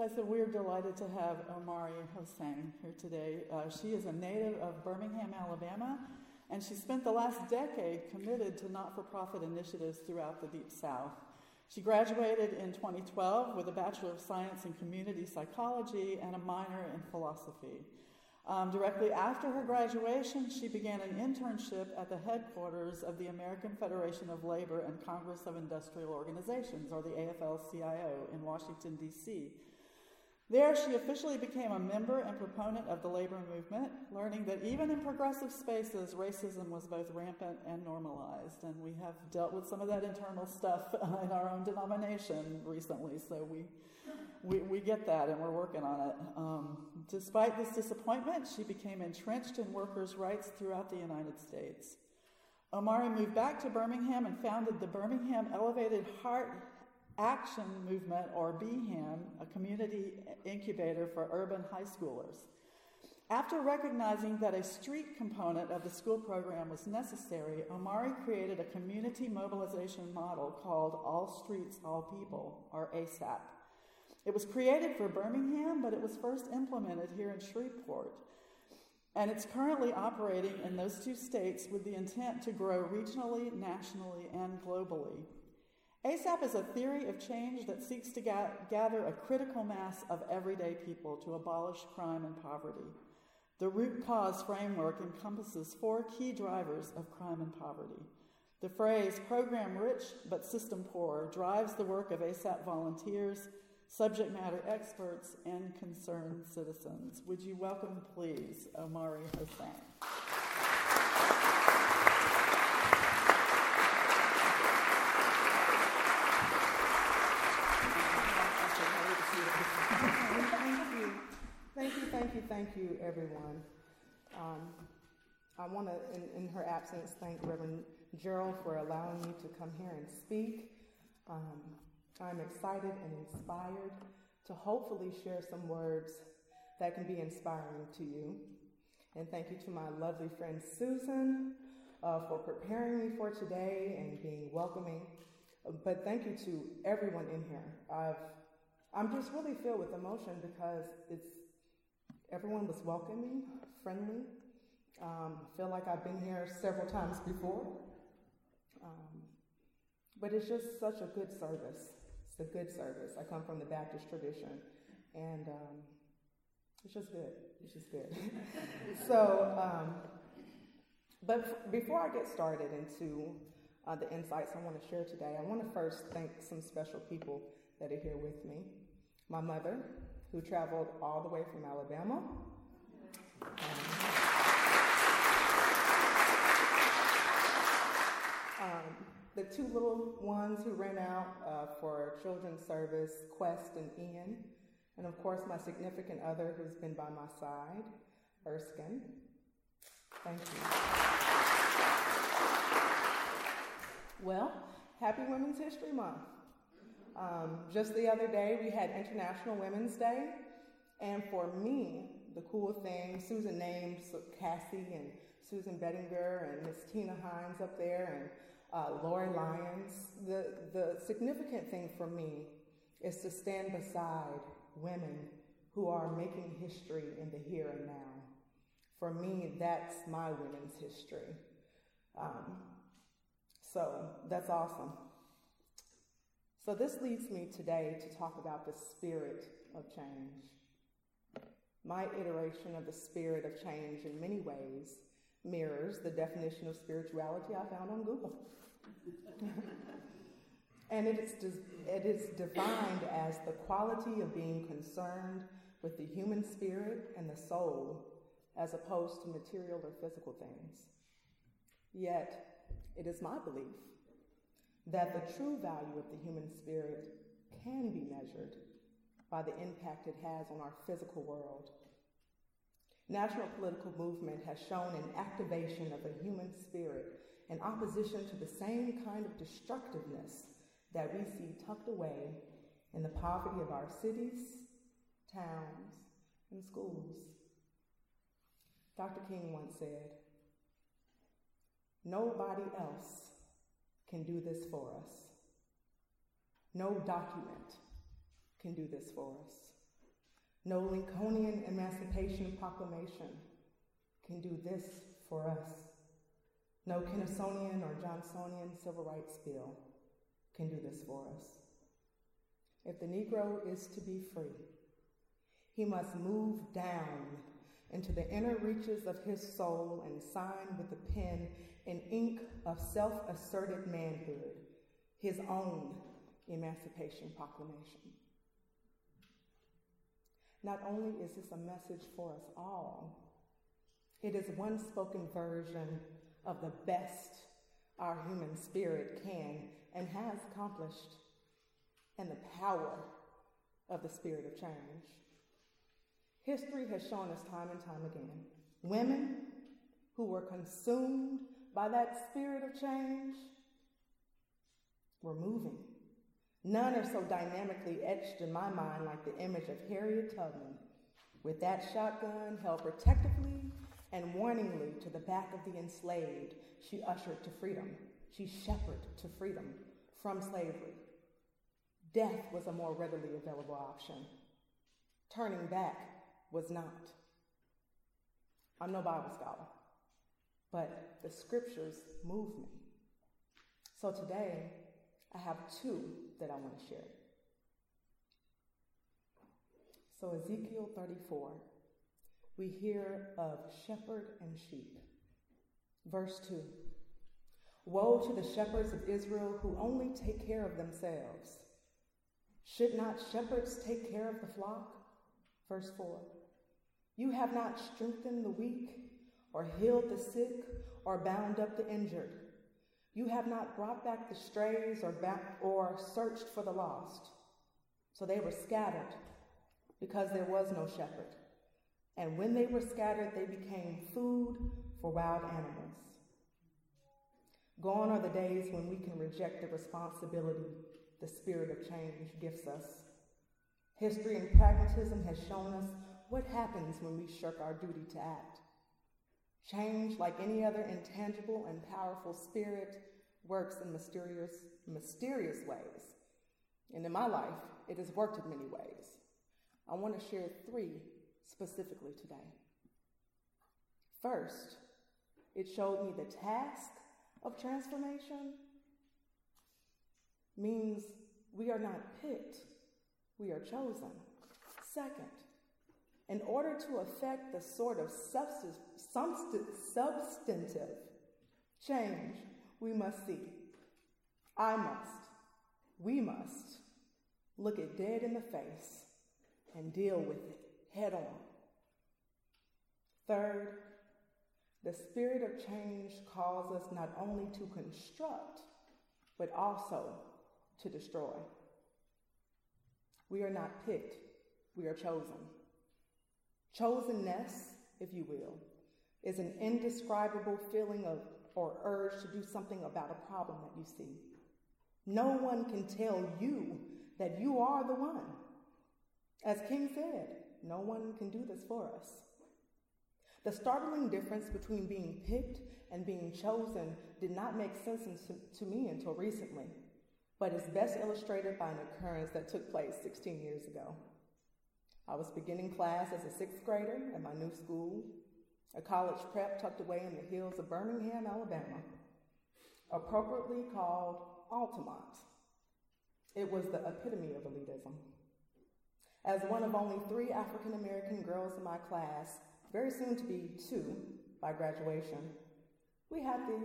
So I said, we're delighted to have Omari Hossain here today. Uh, she is a native of Birmingham, Alabama, and she spent the last decade committed to not for profit initiatives throughout the Deep South. She graduated in 2012 with a Bachelor of Science in Community Psychology and a minor in philosophy. Um, directly after her graduation, she began an internship at the headquarters of the American Federation of Labor and Congress of Industrial Organizations, or the AFL CIO, in Washington, D.C. There, she officially became a member and proponent of the labor movement, learning that even in progressive spaces, racism was both rampant and normalized. And we have dealt with some of that internal stuff in our own denomination recently, so we, we, we get that and we're working on it. Um, despite this disappointment, she became entrenched in workers' rights throughout the United States. Omari moved back to Birmingham and founded the Birmingham Elevated Heart Action Movement, or BHAM, a community incubator for urban high schoolers. After recognizing that a street component of the school program was necessary, Omari created a community mobilization model called All Streets, All People, or ASAP. It was created for Birmingham, but it was first implemented here in Shreveport. And it's currently operating in those two states with the intent to grow regionally, nationally, and globally. ASAP is a theory of change that seeks to ga- gather a critical mass of everyday people to abolish crime and poverty. The root cause framework encompasses four key drivers of crime and poverty. The phrase program rich but system poor drives the work of ASAP volunteers, subject matter experts, and concerned citizens. Would you welcome, please, Omari Hossain? Thank you, everyone. Um, I want to, in, in, her absence, thank Reverend Gerald for allowing me to come here and speak. Um, I'm excited and inspired to hopefully share some words that can be inspiring to you. And thank you to my lovely friend Susan uh, for preparing me for today and being welcoming. But thank you to everyone in here. I've, I'm just really filled with emotion because it's Everyone was welcoming, friendly. Um, I feel like I've been here several times before. Um, but it's just such a good service. It's a good service. I come from the Baptist tradition, and um, it's just good. It's just good. so, um, but before I get started into uh, the insights I want to share today, I want to first thank some special people that are here with me. My mother, who traveled all the way from Alabama. Um, the two little ones who ran out uh, for children's service, Quest and Ian, and of course my significant other who's been by my side, Erskine. Thank you. Well, happy Women's History Month. Um, just the other day, we had International Women's Day, and for me, the cool thing, Susan named Cassie and Susan Bettinger and Miss Tina Hines up there and uh, Lori Lyons. The, the significant thing for me is to stand beside women who are making history in the here and now. For me, that's my women's history. Um, so that's awesome. So, this leads me today to talk about the spirit of change. My iteration of the spirit of change in many ways mirrors the definition of spirituality I found on Google. and it is, it is defined as the quality of being concerned with the human spirit and the soul as opposed to material or physical things. Yet, it is my belief that the true value of the human spirit can be measured by the impact it has on our physical world. National political movement has shown an activation of the human spirit in opposition to the same kind of destructiveness that we see tucked away in the poverty of our cities, towns, and schools. Dr. King once said, Nobody else can do this for us. No document can do this for us. No Lincolnian Emancipation Proclamation can do this for us. No Kennisonian or Johnsonian Civil Rights Bill can do this for us. If the Negro is to be free, he must move down into the inner reaches of his soul and sign with the pen and ink of self asserted manhood his own Emancipation Proclamation. Not only is this a message for us all, it is one spoken version of the best our human spirit can and has accomplished, and the power of the spirit of change. History has shown us time and time again women who were consumed by that spirit of change we're moving. None are so dynamically etched in my mind like the image of Harriet Tubman with that shotgun held protectively and warningly to the back of the enslaved. She ushered to freedom. She shepherded to freedom from slavery. Death was a more readily available option. Turning back was not. I'm no Bible scholar, but the scriptures move me. So today, I have two that I want to share. So, Ezekiel 34, we hear of shepherd and sheep. Verse 2 Woe to the shepherds of Israel who only take care of themselves. Should not shepherds take care of the flock? Verse 4 You have not strengthened the weak, or healed the sick, or bound up the injured. You have not brought back the strays or, back, or searched for the lost. So they were scattered because there was no shepherd. And when they were scattered, they became food for wild animals. Gone are the days when we can reject the responsibility the spirit of change gives us. History and pragmatism has shown us what happens when we shirk our duty to act. Change, like any other intangible and powerful spirit, works in mysterious, mysterious ways. And in my life, it has worked in many ways. I want to share three specifically today. First, it showed me the task of transformation means we are not picked, we are chosen. Second, in order to affect the sort of substantive change we must see, I must, we must look it dead in the face and deal with it head on. Third, the spirit of change calls us not only to construct, but also to destroy. We are not picked, we are chosen. Chosenness, if you will, is an indescribable feeling of or urge to do something about a problem that you see. No one can tell you that you are the one. As King said, no one can do this for us. The startling difference between being picked and being chosen did not make sense to me until recently, but is best illustrated by an occurrence that took place 16 years ago. I was beginning class as a sixth grader at my new school, a college prep tucked away in the hills of Birmingham, Alabama, appropriately called Altamont. It was the epitome of elitism. As one of only three African American girls in my class, very soon to be two by graduation, we had the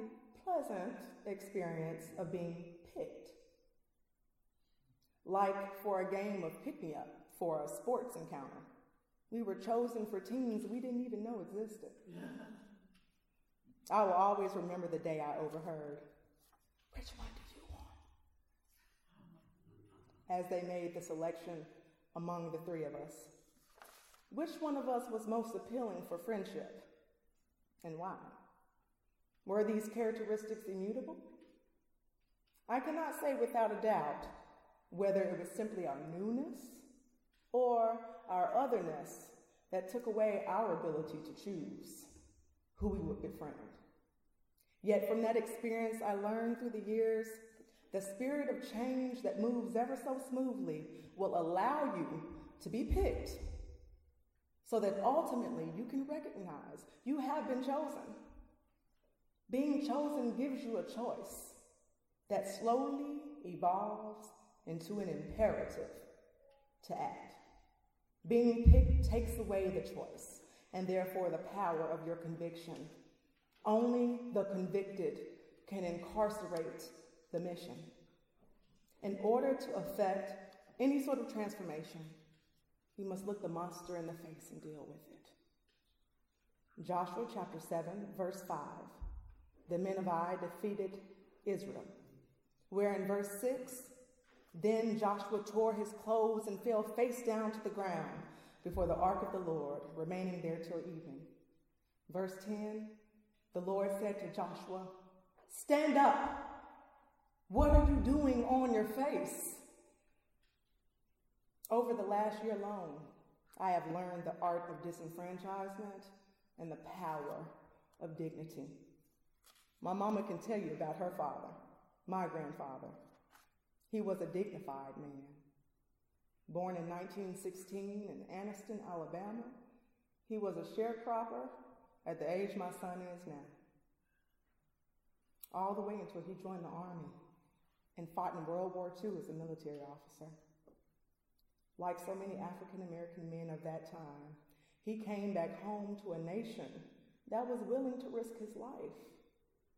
pleasant experience of being picked. Like for a game of pick me up for a sports encounter. We were chosen for teams we didn't even know existed. I will always remember the day I overheard, Which one do you want? As they made the selection among the three of us. Which one of us was most appealing for friendship and why? Were these characteristics immutable? I cannot say without a doubt whether it was simply our newness or our otherness that took away our ability to choose who we would befriend. Yet from that experience, I learned through the years the spirit of change that moves ever so smoothly will allow you to be picked so that ultimately you can recognize you have been chosen. Being chosen gives you a choice that slowly evolves into an imperative to act. Being picked takes away the choice and therefore the power of your conviction. Only the convicted can incarcerate the mission. In order to effect any sort of transformation, you must look the monster in the face and deal with it. Joshua chapter 7, verse 5. The men of Ai defeated Israel. Where in verse 6, then Joshua tore his clothes and fell face down to the ground before the ark of the Lord, remaining there till evening. Verse 10, the Lord said to Joshua, Stand up. What are you doing on your face? Over the last year alone, I have learned the art of disenfranchisement and the power of dignity. My mama can tell you about her father, my grandfather. He was a dignified man. Born in 1916 in Anniston, Alabama, he was a sharecropper at the age my son is now. All the way until he joined the Army and fought in World War II as a military officer. Like so many African American men of that time, he came back home to a nation that was willing to risk his life,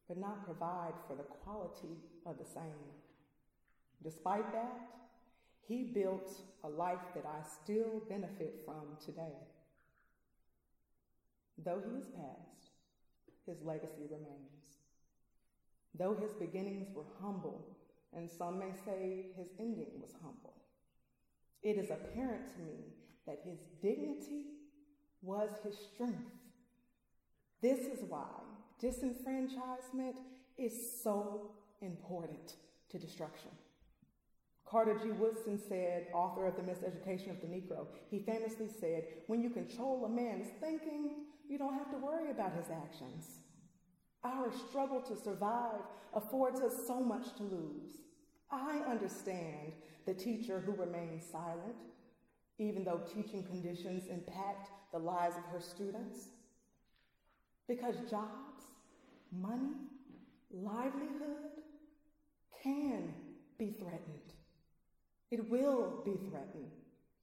but not provide for the quality of the same. Despite that, he built a life that I still benefit from today. Though he is past, his legacy remains. Though his beginnings were humble, and some may say his ending was humble, it is apparent to me that his dignity was his strength. This is why disenfranchisement is so important to destruction. Carter G. Woodson said, author of The Miseducation of the Negro, he famously said, When you control a man's thinking, you don't have to worry about his actions. Our struggle to survive affords us so much to lose. I understand the teacher who remains silent, even though teaching conditions impact the lives of her students. Because jobs, money, livelihood can be threatened. It will be threatened.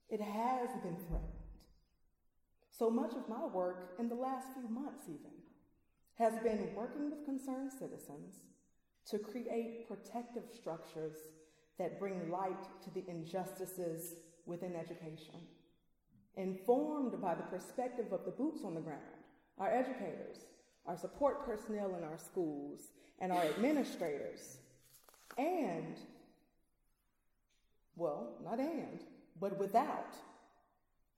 It has been threatened. So much of my work in the last few months, even, has been working with concerned citizens to create protective structures that bring light to the injustices within education. Informed by the perspective of the boots on the ground, our educators, our support personnel in our schools, and our administrators, and, well, not and, but without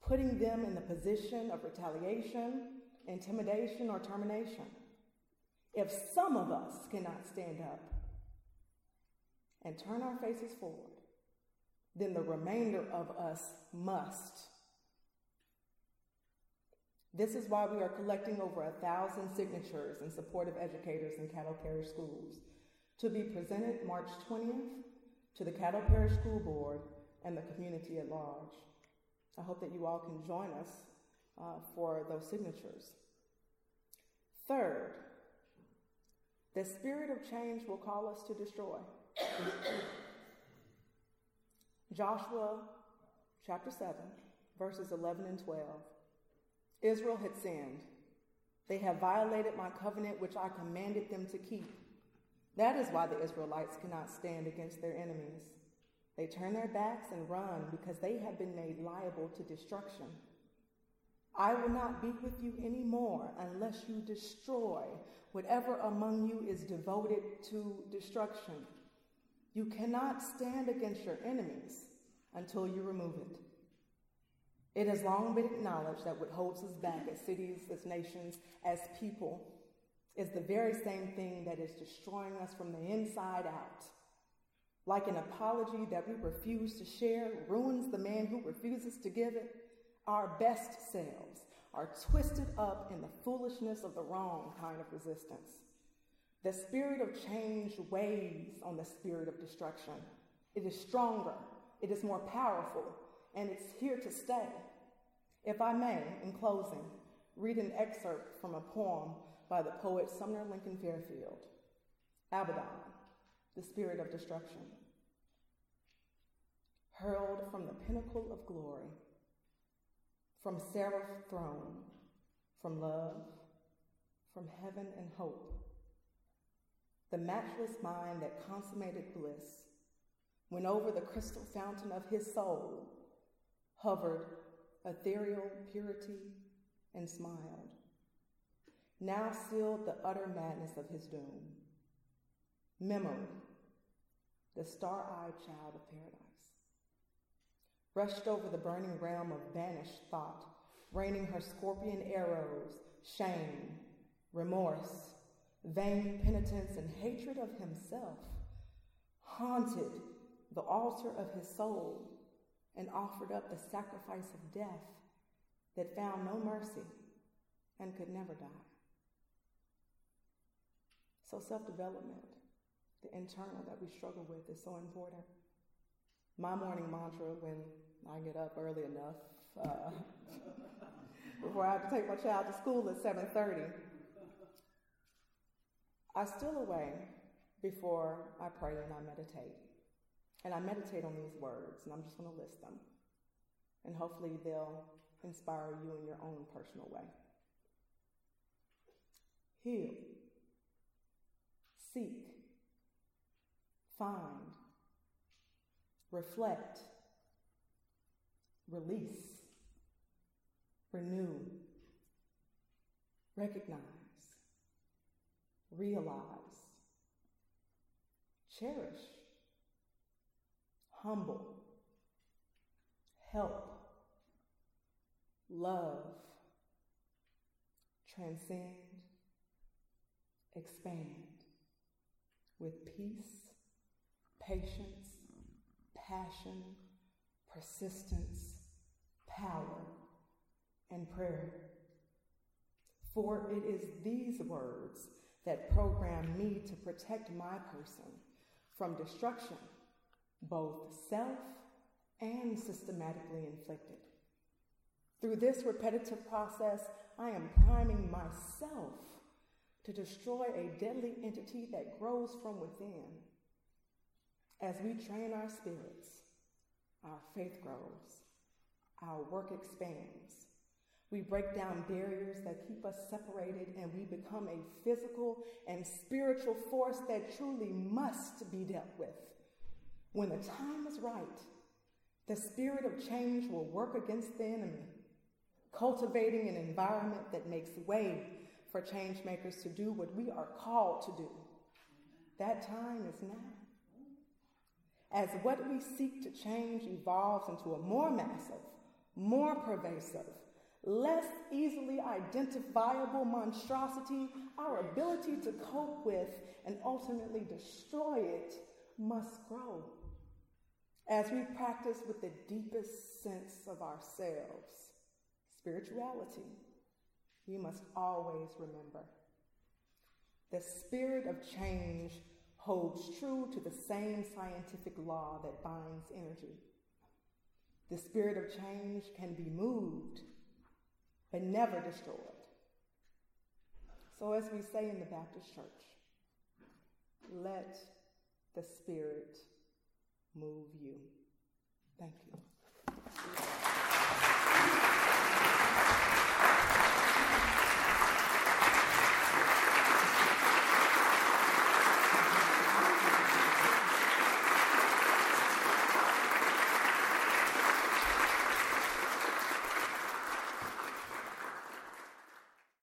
putting them in the position of retaliation, intimidation, or termination. If some of us cannot stand up and turn our faces forward, then the remainder of us must. This is why we are collecting over a thousand signatures in support of educators in Caddo Parish schools to be presented March 20th to the Caddo Parish School Board and the community at large. I hope that you all can join us uh, for those signatures. Third, the spirit of change will call us to destroy. Joshua chapter 7, verses 11 and 12. Israel had sinned. They have violated my covenant, which I commanded them to keep. That is why the Israelites cannot stand against their enemies. They turn their backs and run because they have been made liable to destruction. I will not be with you anymore unless you destroy whatever among you is devoted to destruction. You cannot stand against your enemies until you remove it. It has long been acknowledged that what holds us back as cities, as nations, as people is the very same thing that is destroying us from the inside out. Like an apology that we refuse to share ruins the man who refuses to give it, our best selves are twisted up in the foolishness of the wrong kind of resistance. The spirit of change weighs on the spirit of destruction. It is stronger, it is more powerful, and it's here to stay. If I may, in closing, read an excerpt from a poem by the poet Sumner Lincoln Fairfield Abaddon, the spirit of destruction. Hurled from the pinnacle of glory, from seraph throne, from love, from heaven and hope, the matchless mind that consummated bliss, when over the crystal fountain of his soul hovered ethereal purity and smiled, now sealed the utter madness of his doom. Memory, the star eyed child of paradise, rushed over the burning realm of banished thought, raining her scorpion arrows, shame, remorse, vain penitence, and hatred of himself, haunted the altar of his soul and offered up the sacrifice of death that found no mercy and could never die. So, self development, the internal that we struggle with, is so important. My morning mantra when I get up early enough, uh, before I have to take my child to school at 7:30, I steal away before I pray and I meditate. And I meditate on these words, and I'm just going to list them. And hopefully they'll inspire you in your own personal way. Heal, seek, find, reflect, release, renew, recognize realize, cherish, humble, help, love, transcend, expand with peace, patience, passion, persistence, power, and prayer. For it is these words that program me to protect my person from destruction, both self and systematically inflicted. Through this repetitive process, I am priming myself to destroy a deadly entity that grows from within. As we train our spirits, our faith grows, our work expands, we break down barriers that keep us separated and we become a physical and spiritual force that truly must be dealt with. When the time is right, the spirit of change will work against the enemy, cultivating an environment that makes way for change makers to do what we are called to do. That time is now. As what we seek to change evolves into a more massive, more pervasive, less easily identifiable monstrosity, our ability to cope with and ultimately destroy it must grow. As we practice with the deepest sense of ourselves, spirituality, we must always remember the spirit of change holds true to the same scientific law that binds energy. The spirit of change can be moved but never destroyed. So, as we say in the Baptist Church, let the Spirit move you. Thank you.